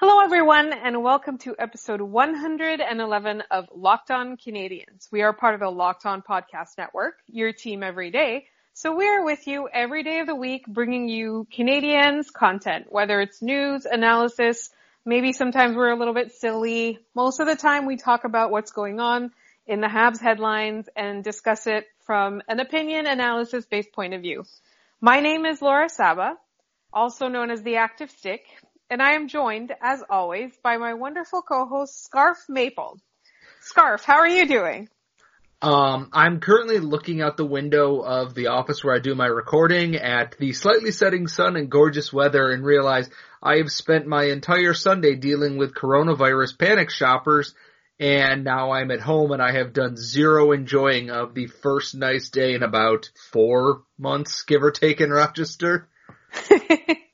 Hello everyone and welcome to episode 111 of Locked On Canadiens. We are part of the Locked On Podcast Network, your team every day. So we are with you every day of the week bringing you Canadiens content, whether it's news, analysis, maybe sometimes we're a little bit silly. Most of the time we talk about what's going on in the Habs headlines and discuss it from an opinion analysis based point of view. My name is Laura Saba, also known as the Active Stick, and I am joined, as always, by my wonderful co-host Scott Matla. Scott, how are you doing? Um, I'm currently looking out the window of the office where I do my recording at the slightly setting sun and gorgeous weather and realize I have spent my entire Sunday dealing with coronavirus panic shoppers and now I'm at home and I have done zero enjoying of the first nice day in about four months, give or take in Rochester.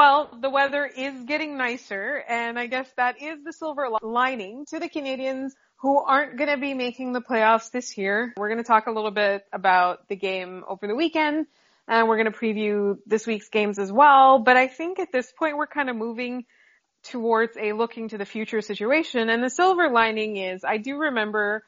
Well, the weather is getting nicer, and I guess that is the silver lining to the Canadiens who aren't going to be making the playoffs this year. We're going to talk a little bit about the game over the weekend, and we're going to preview this week's games as well. But I think at this point we're kind of moving towards a looking to the future situation. And the silver lining is I do remember,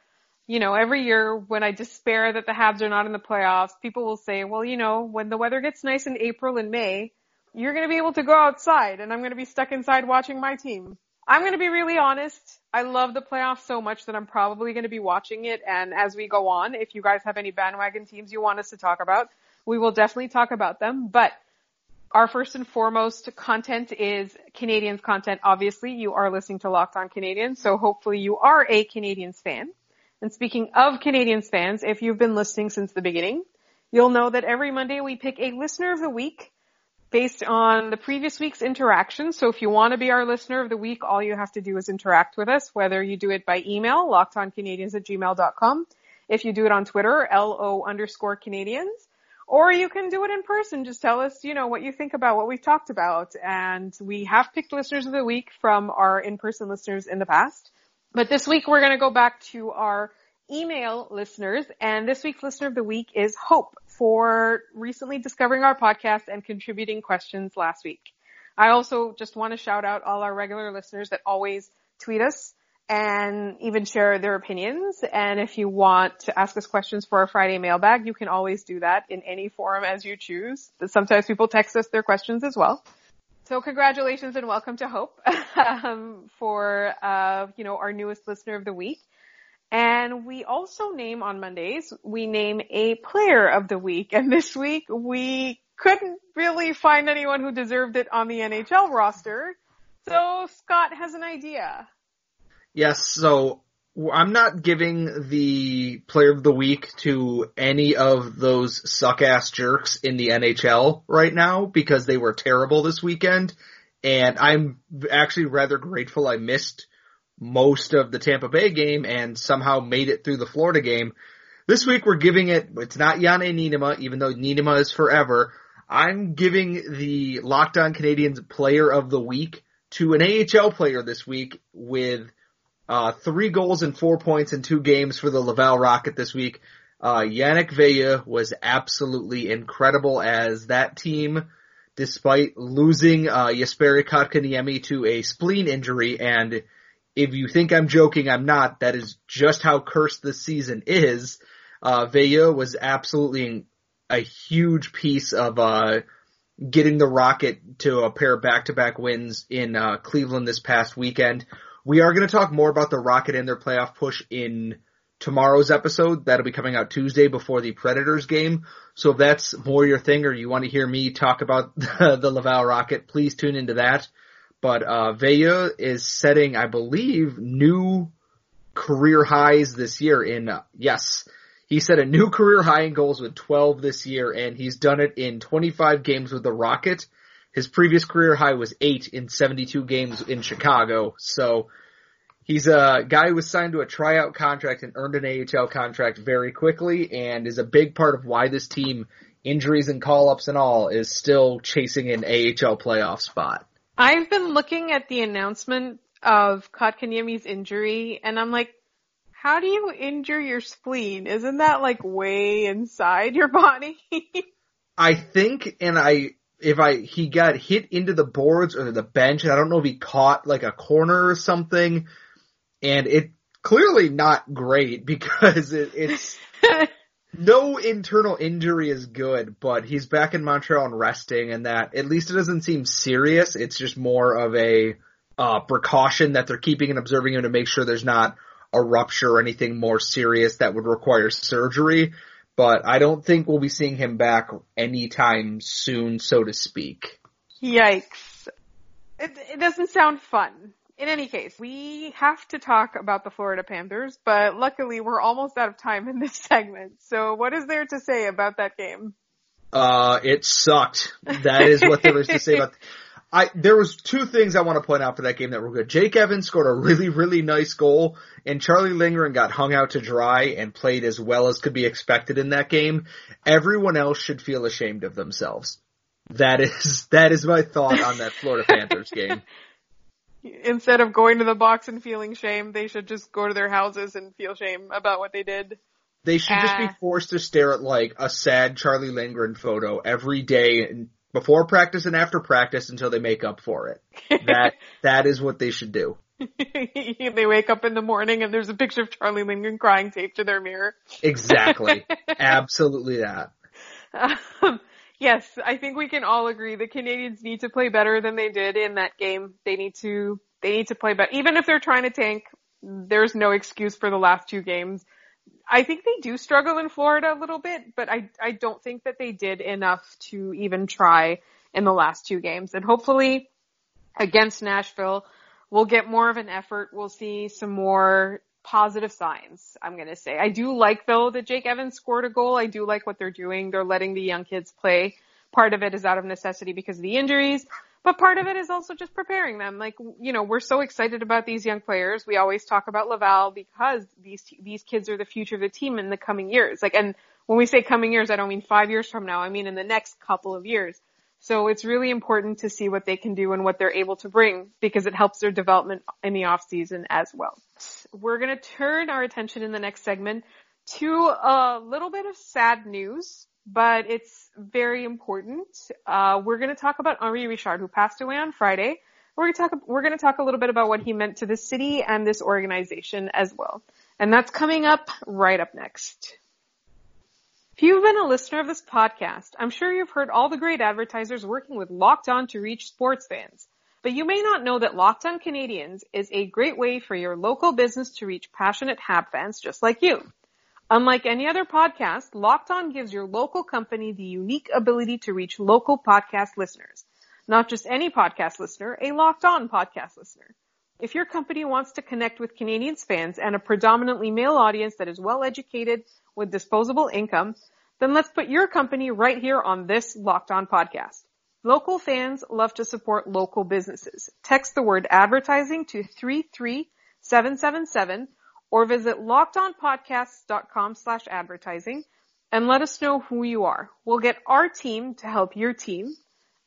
you know, every year when I despair that the Habs are not in the playoffs, people will say, well, you know, when the weather gets nice in April and May, you're going to be able to go outside and I'm going to be stuck inside watching my team. I'm going to be really honest. I love the playoffs so much that I'm probably going to be watching it. And as we go on, if you guys have any bandwagon teams you want us to talk about, we will definitely talk about them. But our first and foremost content is Canadiens content. Obviously, you are listening to Locked On Canadiens, so hopefully you are a Canadiens fan. And speaking of Canadiens fans, if you've been listening since the beginning, you'll know that every Monday we pick a listener of the week based on the previous week's interaction. So if you want to be our listener of the week, all you have to do is interact with us, whether you do it by email, lockedoncanadiens at gmail.com. If you do it on Twitter, LO underscore Canadiens, or you can do it in person. Just tell us, you know, what you think about what we've talked about. And we have picked listeners of the week from our in-person listeners in the past. But this week we're going to go back to our email listeners and this week's listener of the week is Hope for recently discovering our podcast and contributing questions last week. I also just want to shout out all our regular listeners that always tweet us and even share their opinions. And if you want to ask us questions for our Friday mailbag, you can always do that in any forum as you choose. Sometimes people text us their questions as well. So congratulations and welcome to Hope um, for uh, you know our newest listener of the week. And we also name on Mondays, we name a player of the week. And this week we couldn't really find anyone who deserved it on the NHL roster. So Scott has an idea. Yes, so I'm not giving the player of the week to any of those suck ass jerks in the NHL right now because they were terrible this weekend. And I'm actually rather grateful I missed most of the Tampa Bay game and somehow made it through the Florida game. This week we're giving it, it's not Janne Niinimaa, even though Niinimaa is forever. I'm giving the Locked On Canadiens player of the week to an AHL player this week with uh, three goals and four points in two games for the Laval Rocket this week. Uh, Yannick Veilleux was absolutely incredible as that team, despite losing uh, Jesperi Kotkaniemi to a spleen injury and if you think I'm joking, I'm not. That is just how cursed this season is. Uh, was absolutely a huge piece of, uh, getting the Rocket to a pair of back-to-back wins in, uh, Cleveland this past weekend. We are going to talk more about the Rocket and their playoff push in tomorrow's episode. That'll be coming out Tuesday before the Predators game. So if that's more your thing or you want to hear me talk about the, the Laval Rocket, please tune into that. But uh, is setting, I believe, new career highs this year in, uh, yes, he set a new career high in goals with 12 this year, and he's done it in 25 games with the Rocket. His previous career high was 8 in 72 games in Chicago, so he's a guy who was signed to a tryout contract and earned an AHL contract very quickly, and is a big part of why this team, injuries and call-ups and all, is still chasing an AHL playoff spot. I've been looking at the announcement of Kotkaniemi's injury and I'm like, how do you injure your spleen? Isn't that like way inside your body? I think, and I if I he got hit into the boards or the bench, and I don't know if he caught like a corner or something, and it clearly not great because it, it's no internal injury is good, but he's back in Montreal and resting, and that at least it doesn't seem serious. It's just more of a uh, precaution that they're keeping and observing him to make sure there's not a rupture or anything more serious that would require surgery. But I don't think we'll be seeing him back anytime soon, so to speak. Yikes. It, it doesn't sound fun. In any case, we have to talk about the Florida Panthers, but luckily we're almost out of time in this segment. So what is there to say about that game? Uh, it sucked. That is what there is to say about. I there was two things I want to point out for that game that were good. Jake Evans scored a really really nice goal, and Charlie Lindgren got hung out to dry and played as well as could be expected in that game. Everyone else should feel ashamed of themselves. That is that is my thought on that Florida Panthers game. Instead of going to the box and feeling shame, they should just go to their houses and feel shame about what they did. They should just be forced to stare at like a sad Charlie Lindgren photo every day before practice and after practice until they make up for it. That that is what they should do. they wake up in the morning and there's a picture of Charlie Lindgren crying taped to their mirror. Exactly. Absolutely that. Um, yes, I think we can all agree the Canadiens need to play better than they did in that game. They need to they need to play better. Even if they're trying to tank, there's no excuse for the last two games. I think they do struggle in Florida a little bit, but I I don't think that they did enough to even try in the last two games. And hopefully against Nashville, we'll get more of an effort. We'll see some more positive signs, I'm going to say. I do like though that Jake Evans scored a goal. I do like what they're doing. They're letting the young kids play. Part of it is out of necessity because of the injuries. But part of it is also just preparing them. Like, you know, we're so excited about these young players. We always talk about Laval because these, these kids are the future of the team in the coming years. Like, and when we say coming years, I don't mean five years from now. I mean in the next couple of years. So it's really important to see what they can do and what they're able to bring because it helps their development in the off season as well. We're going to turn our attention in the next segment to a little bit of sad news but it's very important. Uh, we're going to talk about Henri Richard, who passed away on Friday. We're going to talk. We're going to talk a little bit about what he meant to the city and this organization as well, and that's coming up right up next. If you've been a listener of this podcast, I'm sure you've heard all the great advertisers working with Locked On to reach sports fans. But you may not know that Locked On Canadians is a great way for your local business to reach passionate Hab fans just like you. Unlike any other podcast, Locked On gives your local company the unique ability to reach local podcast listeners. Not just any podcast listener, a Locked On podcast listener. If your company wants to connect with Canadiens fans and a predominantly male audience that is well educated with disposable income, then let's put your company right here on this Locked On podcast. Local fans love to support local businesses. Text the word advertising to 33777 or visit lockedonpodcasts.com slash advertising and let us know who you are. We'll get our team to help your team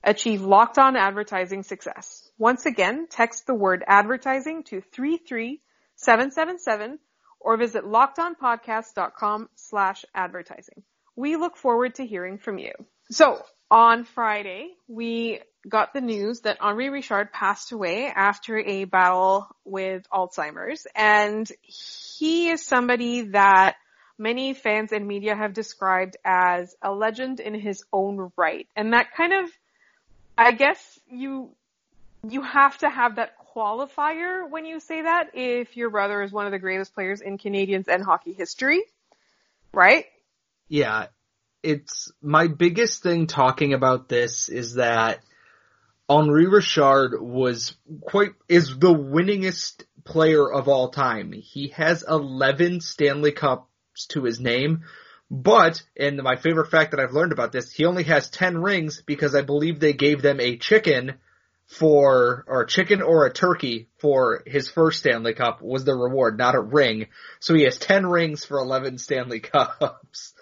achieve locked on advertising success. Once again, text the word advertising to 33777 or visit lockedonpodcasts.com slash advertising. We look forward to hearing from you. So on Friday, we got the news that Henri Richard passed away after a battle with Alzheimer's. And he is somebody that many fans and media have described as a legend in his own right. And that kind of, I guess you, you have to have that qualifier when you say that if your brother is one of the greatest players in Canadiens and hockey history, right? Yeah. It's my biggest thing talking about this is that Henri Richard was quite, is the winningest player of all time. He has 11 Stanley Cups to his name, but, and my favorite fact that I've learned about this, he only has 10 rings because I believe they gave them a chicken for, or a chicken or a turkey for his first Stanley Cup was the reward, not a ring. So he has 10 rings for 11 Stanley Cups.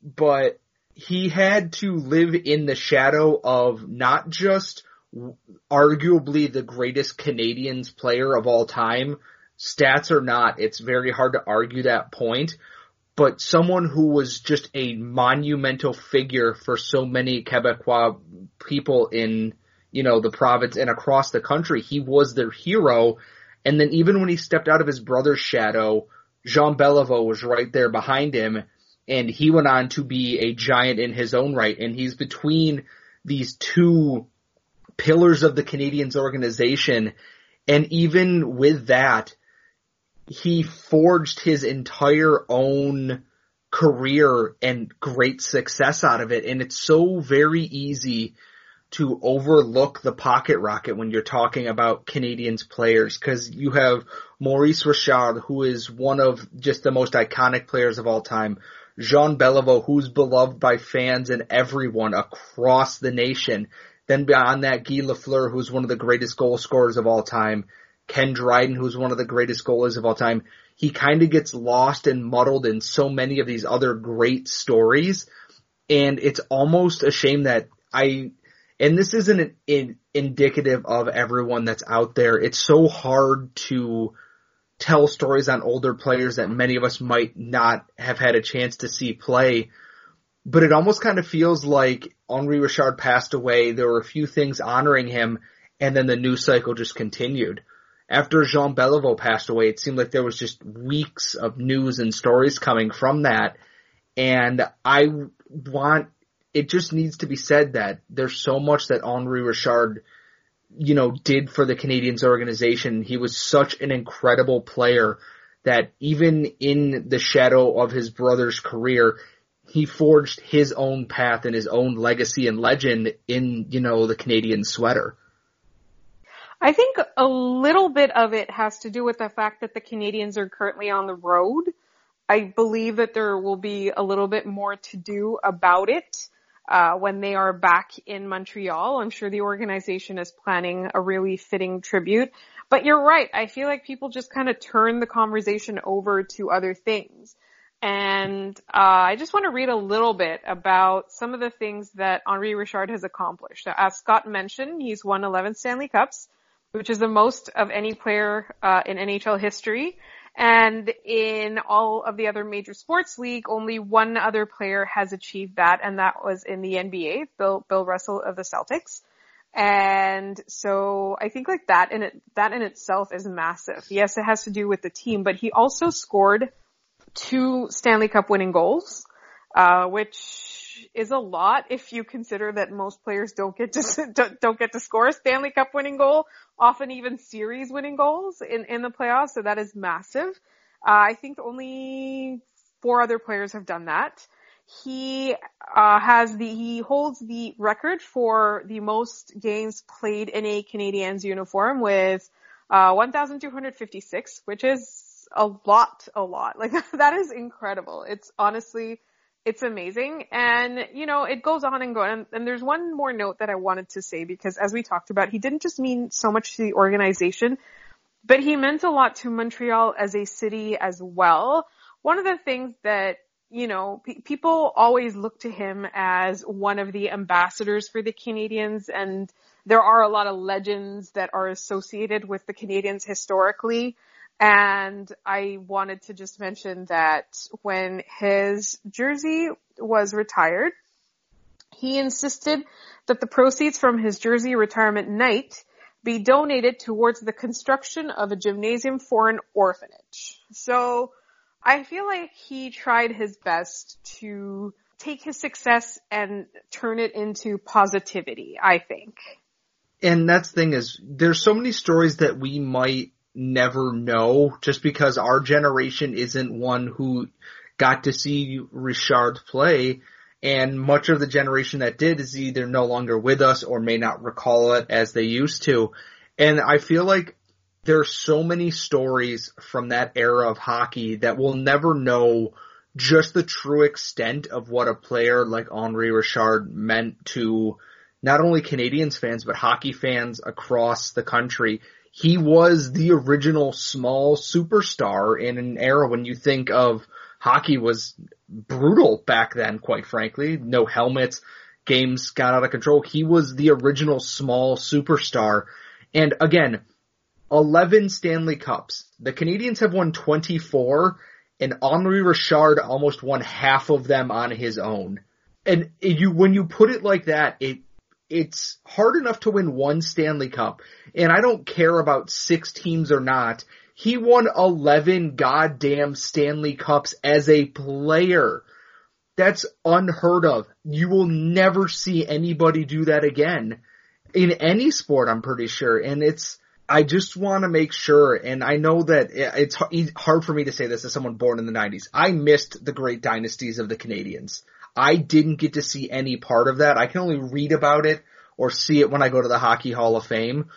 But he had to live in the shadow of not just arguably the greatest Canadiens player of all time. Stats or not, it's very hard to argue that point. but someone who was just a monumental figure for so many Quebecois people in, you know, the province and across the country. He was their hero. And then even when he stepped out of his brother's shadow, Jean Beliveau was right there behind him and he went on to be a giant in his own right. And he's between these two pillars of the Canadiens organization. And even with that, he forged his entire own career and great success out of it. And it's so very easy to overlook the pocket rocket when you're talking about Canadiens players because you have Maurice Richard, who is one of just the most iconic players of all time. Jean Beliveau, who's beloved by fans and everyone across the nation. Then beyond that, Guy Lafleur, who's one of the greatest goal scorers of all time. Ken Dryden, who's one of the greatest goalies of all time. He kind of gets lost and muddled in so many of these other great stories. And it's almost a shame that I, and this isn't in, indicative of everyone that's out there. It's so hard to tell stories on older players that many of us might not have had a chance to see play. But it almost kind of feels like Henri Richard passed away. There were a few things honoring him and then the news cycle just continued. After Jean Beliveau passed away, it seemed like there was just weeks of news and stories coming from that. And I want, it just needs to be said that there's so much that Henri Richard you know, did for the Canadiens organization. He was such an incredible player that even in the shadow of his brother's career, he forged his own path and his own legacy and legend in, you know, the Canadian sweater. I think a little bit of it has to do with the fact that the Canadiens are currently on the road. I believe that there will be a little bit more to do about it uh, when they are back in Montreal. I'm sure the organization is planning a really fitting tribute. But you're right. I feel like people just kind of turn the conversation over to other things. And uh, I just want to read a little bit about some of the things that Henri Richard has accomplished. Now, as Scott mentioned, he's won 11 Stanley Cups, which is the most of any player uh, in NHL history. And in all of the other major sports league, only one other player has achieved that, and that was in the NBA, Bill, Bill Russell of the Celtics. And so I think like that in it, that in itself is massive. Yes, it has to do with the team, but he also scored two Stanley Cup winning goals, uh, which is a lot if you consider that most players don't get to don't get to score a Stanley Cup winning goal, often even series winning goals in in the playoffs. So that is massive. Uh, I think only four other players have done that. He uh, has the he holds the record for the most games played in a Canadiens uniform with uh, 1,256, which is a lot, a lot. Like that is incredible. It's honestly it's amazing. And, you know, it goes on and goes. And, and, there's one more note that I wanted to say because as we talked about, he didn't just mean so much to the organization, but he meant a lot to Montreal as a city as well. One of the things that, you know, pe- people always look to him as one of the ambassadors for the Canadiens and there are a lot of legends that are associated with the Canadiens historically. And I wanted to just mention that when his jersey was retired, he insisted that the proceeds from his jersey retirement night be donated towards the construction of a gymnasium for an orphanage. So I feel like he tried his best to take his success and turn it into positivity, I think. And that's the thing is, there's so many stories that we might never know just because our generation isn't one who got to see Richard play and much of the generation that did is either no longer with us or may not recall it as they used to. And I feel like there's so many stories from that era of hockey that we'll never know just the true extent of what a player like Henri Richard meant to not only Canadiens fans, but hockey fans across the country he was the original small superstar in an era when you think of hockey was brutal back then, quite frankly. No helmets, games got out of control. He was the original small superstar. And again, 11 Stanley Cups. The Canadiens have won 24 and Henri Richard almost won half of them on his own. And you, when you put it like that, it, it's hard enough to win one Stanley Cup. And I don't care about six teams or not. He won 11 goddamn Stanley Cups as a player. That's unheard of. You will never see anybody do that again in any sport, I'm pretty sure. And it's, I just want to make sure, and I know that it's hard for me to say this as someone born in the 90s. I missed the great dynasties of the Canadiens. I didn't get to see any part of that. I can only read about it or see it when I go to the Hockey Hall of Fame.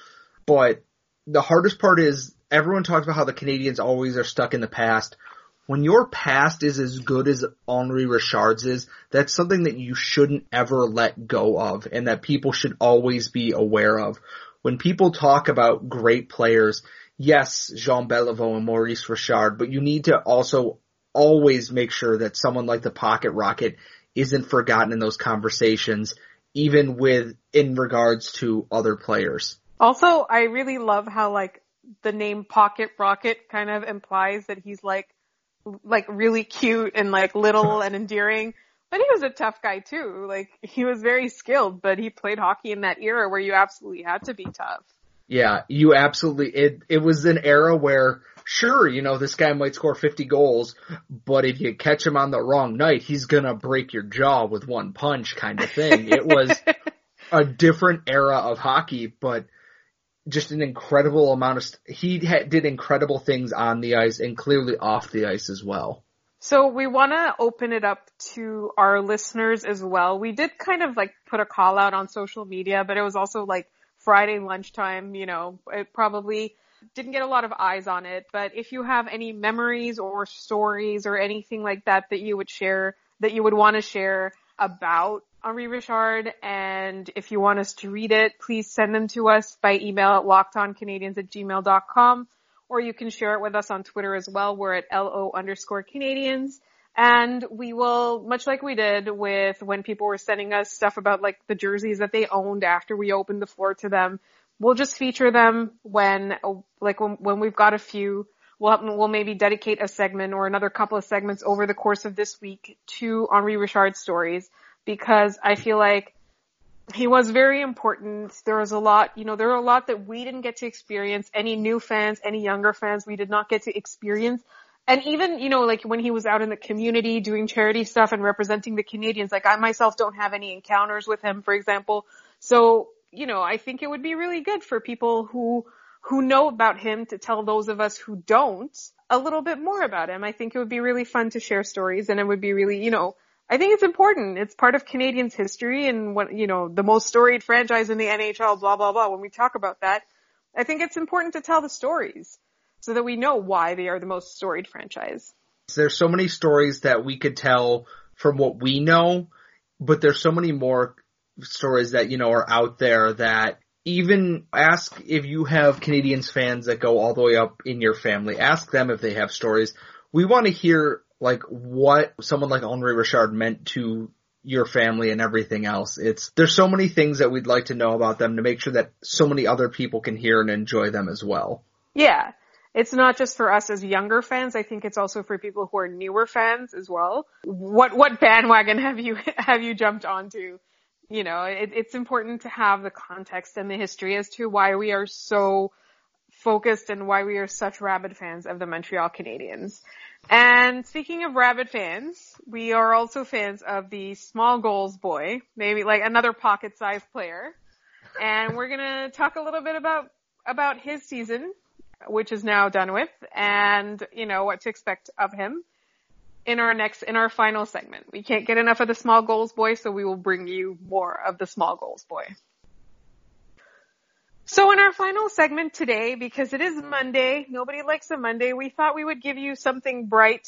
But the hardest part is everyone talks about how the Canadiens always are stuck in the past. When your past is as good as Henri Richard's is, that's something that you shouldn't ever let go of and that people should always be aware of when people talk about great players, yes, Jean Beliveau and Maurice Richard, but you need to also always make sure that someone like the Pocket Rocket isn't forgotten in those conversations, even with in regards to other players. Also, I really love how like the name Pocket Rocket kind of implies that he's like like really cute and like little and endearing. But he was a tough guy too. Like he was very skilled, but he played hockey in that era where you absolutely had to be tough. Yeah, you absolutely it it was an era where sure, you know, this guy might score 50 goals, but if you catch him on the wrong night, he's going to break your jaw with one punch kind of thing. it was a different era of hockey, but just an incredible amount of, st- he ha- did incredible things on the ice and clearly off the ice as well. So we want to open it up to our listeners as well. We did kind of like put a call out on social media, but it was also like Friday lunchtime, you know, it probably didn't get a lot of eyes on it. But if you have any memories or stories or anything like that that you would share, that you would want to share about Henri Richard, and if you want us to read it, please send them to us by email at lockedoncanadiens at gmail.com or you can share it with us on Twitter as well. We're at LO underscore Canadiens. And we will, much like we did with when people were sending us stuff about like the jerseys that they owned after we opened the floor to them, we'll just feature them when, like when, when we've got a few. We'll, we'll maybe dedicate a segment or another couple of segments over the course of this week to Henri Richard stories because I feel like he was very important. There was a lot, you know, there were a lot that we didn't get to experience. Any new fans, any younger fans, we did not get to experience. And even, you know, like when he was out in the community doing charity stuff and representing the Canadiens, like I myself don't have any encounters with him, for example. So, you know, I think it would be really good for people who, who know about him to tell those of us who don't a little bit more about him. I think it would be really fun to share stories and it would be really, you know, I think it's important. It's part of Canadiens history and what, you know, the most storied franchise in the NHL, blah, blah, blah. When we talk about that, I think it's important to tell the stories so that we know why they are the most storied franchise. There's so many stories that we could tell from what we know, but there's so many more stories that, you know, are out there that even ask if you have Canadiens fans that go all the way up in your family. Ask them if they have stories. We want to hear like what someone like Henri Richard meant to your family and everything else. It's there's so many things that we'd like to know about them to make sure that so many other people can hear and enjoy them as well. Yeah. It's not just for us as younger fans. I think it's also for people who are newer fans as well. What what bandwagon have you have you jumped onto? You know, it, it's important to have the context and the history as to why we are so focused and why we are such rabid fans of the Montreal Canadiens. And speaking of rabid fans, we are also fans of the small goals boy, maybe like another pocket sized player. And we're gonna talk a little bit about, about his season, which is now done with, and, you know, what to expect of him in our next, in our final segment. We can't get enough of the small goals boy, so we will bring you more of the small goals boy. So in our final segment today, because it is Monday, nobody likes a Monday, we thought we would give you something bright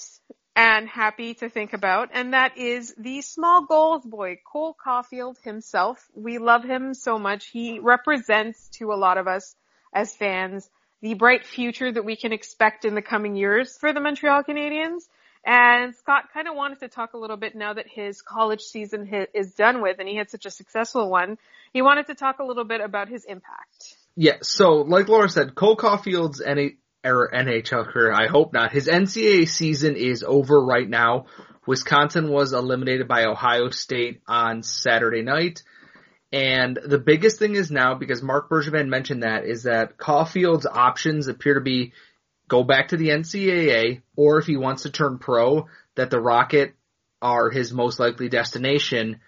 and happy to think about, and that is the small goals boy, Cole Caufield himself. We love him so much. He represents to a lot of us as fans the bright future that we can expect in the coming years for the Montreal Canadiens. And Scott kind of wanted to talk a little bit now that his college season is done with and he had such a successful one. He wanted to talk a little bit about his impact. Yeah, so like Laura said, Cole Caufield's or er, NHL career. I hope not. His NCAA season is over right now. Wisconsin was eliminated by Ohio State on Saturday night. And the biggest thing is now, because Marc Bergevin mentioned that, is that Caufield's options appear to be go back to the NCAA, or if he wants to turn pro, that the Rocket are his most likely destination.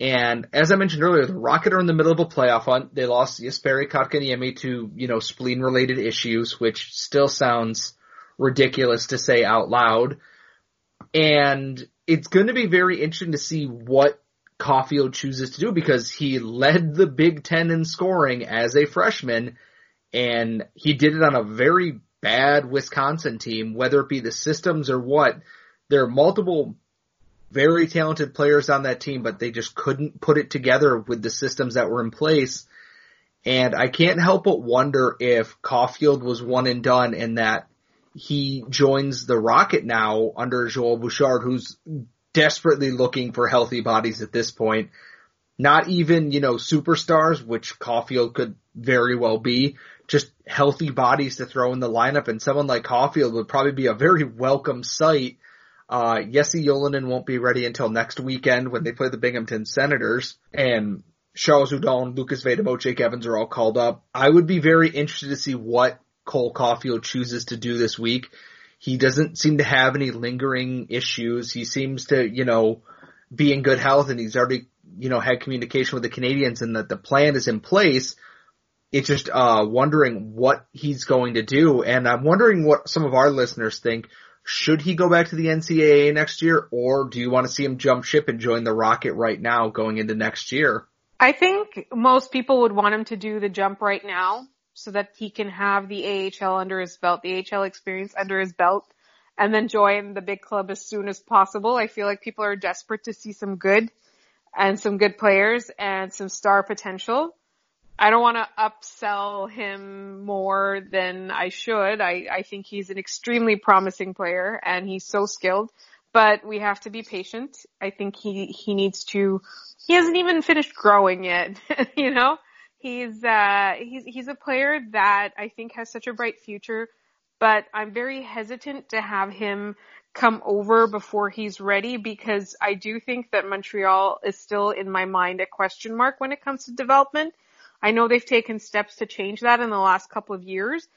And as I mentioned earlier, the Rocket are in the middle of a playoff hunt. They lost Jesperi Kotkaniemi to, you know, spleen related issues, which still sounds ridiculous to say out loud. And it's going to be very interesting to see what Caufield chooses to do because he led the Big Ten in scoring as a freshman and he did it on a very bad Wisconsin team, whether it be the systems or what. There are multiple very talented players on that team, but they just couldn't put it together with the systems that were in place. And I can't help but wonder if Caufield was one and done and that he joins the Rocket now under Joel Bouchard, who's desperately looking for healthy bodies at this point. Not even, you know, superstars, which Caufield could very well be, just healthy bodies to throw in the lineup and someone like Caufield would probably be a very welcome sight uh, Jesse Ylönen won't be ready until next weekend when they play the Binghamton Senators and Charles Hudon, Lukas Vejdemo, Jake Evans are all called up. I would be very interested to see what Cole Caufield chooses to do this week. He doesn't seem to have any lingering issues. He seems to, you know, be in good health and he's already, you know, had communication with the Canadiens and that the plan is in place. It's just, uh, wondering what he's going to do. And I'm wondering what some of our listeners think. Should he go back to the NCAA next year, or do you want to see him jump ship and join the Rocket right now going into next year? I think most people would want him to do the jump right now so that he can have the AHL under his belt, the AHL experience under his belt, and then join the big club as soon as possible. I feel like people are desperate to see some good and some good players and some star potential. I don't want to upsell him more than I should. I, I think he's an extremely promising player and he's so skilled, but we have to be patient. I think he, he needs to, he hasn't even finished growing yet, you know? He's, uh, he's, he's a player that I think has such a bright future, but I'm very hesitant to have him come over before he's ready because I do think that Montreal is still in my mind a question mark when it comes to development I know they've taken steps to change that in the last couple of years.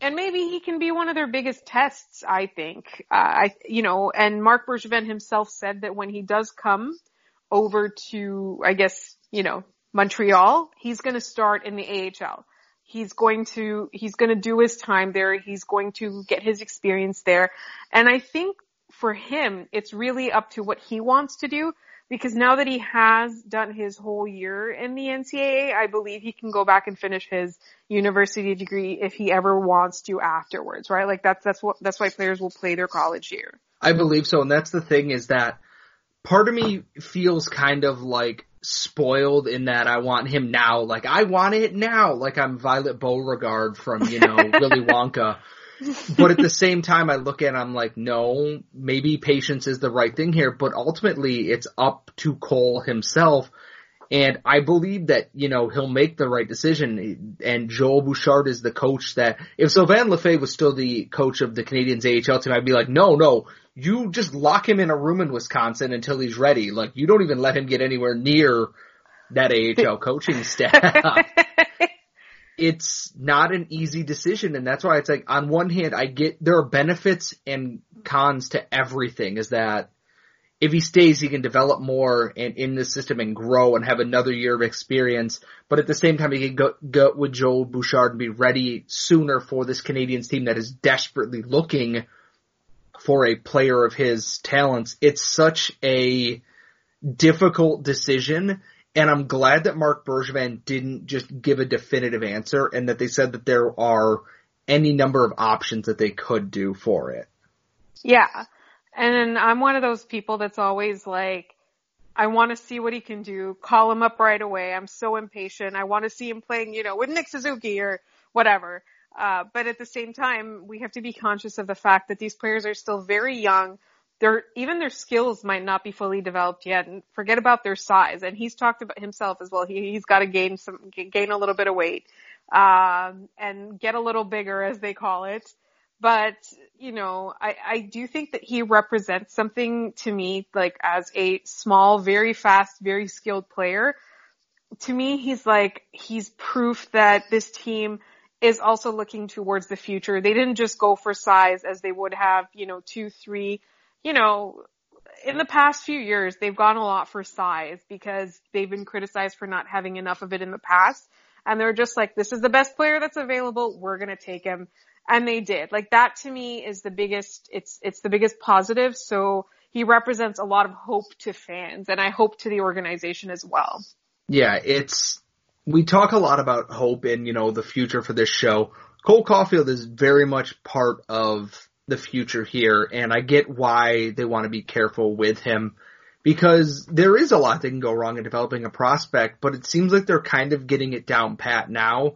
And maybe he can be one of their biggest tests, I think. Uh, I, you know, and Marc Bergevin himself said that when he does come over to, I guess, you know, Montreal, he's going to start in the AHL. He's going to, he's going to do his time there. He's going to get his experience there. And I think for him, it's really up to what he wants to do because now that he has done his whole year in the NCAA, I believe he can go back and finish his university degree if he ever wants to afterwards, right? Like that's, that's what, that's why players will play their college year. I believe so. And that's the thing is that part of me feels kind of like spoiled in that I want him now. Like I want it now. Like I'm Violet Beauregarde from, you know, Willy Wonka but at the same time, I look at it, I'm like, no, maybe patience is the right thing here, but ultimately it's up to Cole himself. And I believe that, you know, he'll make the right decision. And Joel Bouchard is the coach that, if Sylvain Lefebvre was still the coach of the Canadiens AHL team, I'd be like, no, no, you just lock him in a room in Wisconsin until he's ready. Like, you don't even let him get anywhere near that AHL coaching staff it's not an easy decision and that's why it's like on one hand I get there are benefits and cons to everything is that if he stays he can develop more and in the system and grow and have another year of experience but at the same time he can go, go with Joel Bouchard and be ready sooner for this Canadiens team that is desperately looking for a player of his talents it's such a difficult decision and I'm glad that Marc Bergevin didn't just give a definitive answer and that they said that there are any number of options that they could do for it. Yeah. And I'm one of those people that's always like, I want to see what he can do. Call him up right away. I'm so impatient. I want to see him playing, you know, with Nick Suzuki or whatever. Uh, but at the same time, we have to be conscious of the fact that these players are still very young their even their skills might not be fully developed yet and forget about their size and he's talked about himself as well he, he's got to gain some gain a little bit of weight um, and get a little bigger as they call it but you know, I, I do think that he represents something to me, like as a small, very fast, very skilled player. To me, he's like, he's proof that this team is also looking towards the future. They didn't just go for size as they would have, you know, two, three, you know, in the past few years, they've gone a lot for size because they've been criticized for not having enough of it in the past. And they're just like, this is the best player that's available. We're going to take him. And they did. Like that to me is the biggest, it's, it's the biggest positive. So he represents a lot of hope to fans and I hope to the organization as well. Yeah, it's, we talk a lot about hope and, you know, the future for this show. Cole Caufield is very much part of the future here and I get why they want to be careful with him because there is a lot that can go wrong in developing a prospect, but it seems like they're kind of getting it down pat now.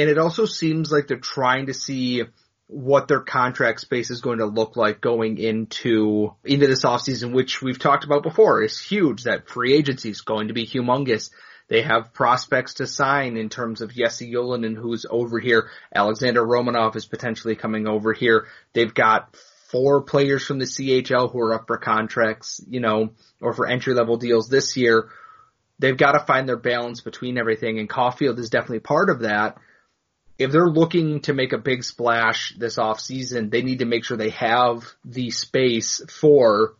And it also seems like they're trying to see what their contract space is going to look like going into into this offseason, which we've talked about before, is huge. That free agency is going to be humongous. They have prospects to sign in terms of Jesse Ylönen, who's over here. Alexander Romanov is potentially coming over here. They've got four players from the CHL who are up for contracts, you know, or for entry level deals this year. They've got to find their balance between everything, and Caufield is definitely part of that if they're looking to make a big splash this off season, they need to make sure they have the space for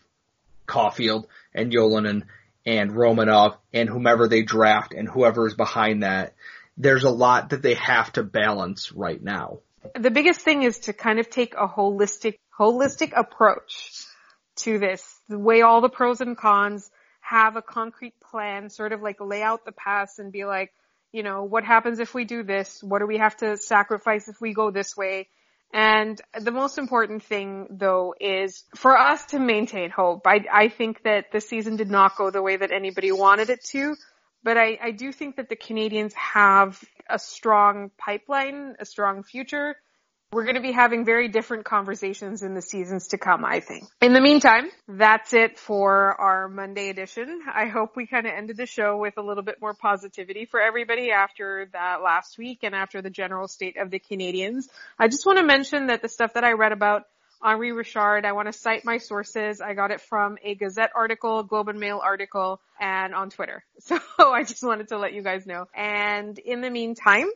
Caufield and Ylönen and Romanov and whomever they draft and whoever is behind that. There's a lot that they have to balance right now. The biggest thing is to kind of take a holistic, holistic approach to this, weigh all the pros and cons, have a concrete plan, sort of like lay out the paths and be like, you know, what happens if we do this? What do we have to sacrifice if we go this way? And the most important thing though is for us to maintain hope. I, I think that the season did not go the way that anybody wanted it to, but I, I do think that the Canadiens have a strong pipeline, a strong future. We're going to be having very different conversations in the seasons to come, I think. In the meantime, that's it for our Monday edition. I hope we kind of ended the show with a little bit more positivity for everybody after that last week and after the general state of the Canadiens. I just want to mention that the stuff that I read about Henri Richard, I want to cite my sources. I got it from a Gazette article, Globe and Mail article, and on Twitter. So I just wanted to let you guys know. And in the meantime,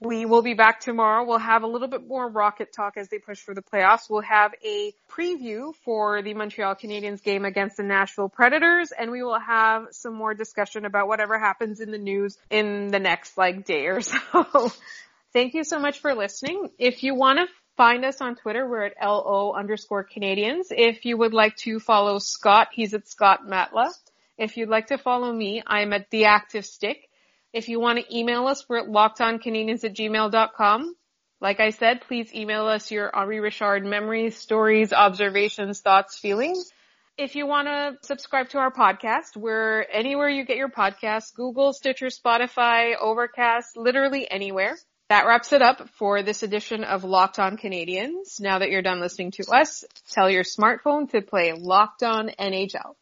we will be back tomorrow. We'll have a little bit more rocket talk as they push for the playoffs. We'll have a preview for the Montreal Canadiens game against the Nashville Predators and we will have some more discussion about whatever happens in the news in the next like day or so. Thank you so much for listening. If you want to find us on Twitter, we're at LO underscore Canadiens. If you would like to follow Scott, he's at Scott Matla. If you'd like to follow me, I'm at The Active Stick. If you want to email us, we're at lockedoncanadiens at gmail.com. Like I said, please email us your Henri Richard memories, stories, observations, thoughts, feelings. If you want to subscribe to our podcast, we're anywhere you get your podcasts, Google, Stitcher, Spotify, Overcast, literally anywhere. That wraps it up for this edition of Locked On Canadiens. Now that you're done listening to us, tell your smartphone to play Locked On NHL.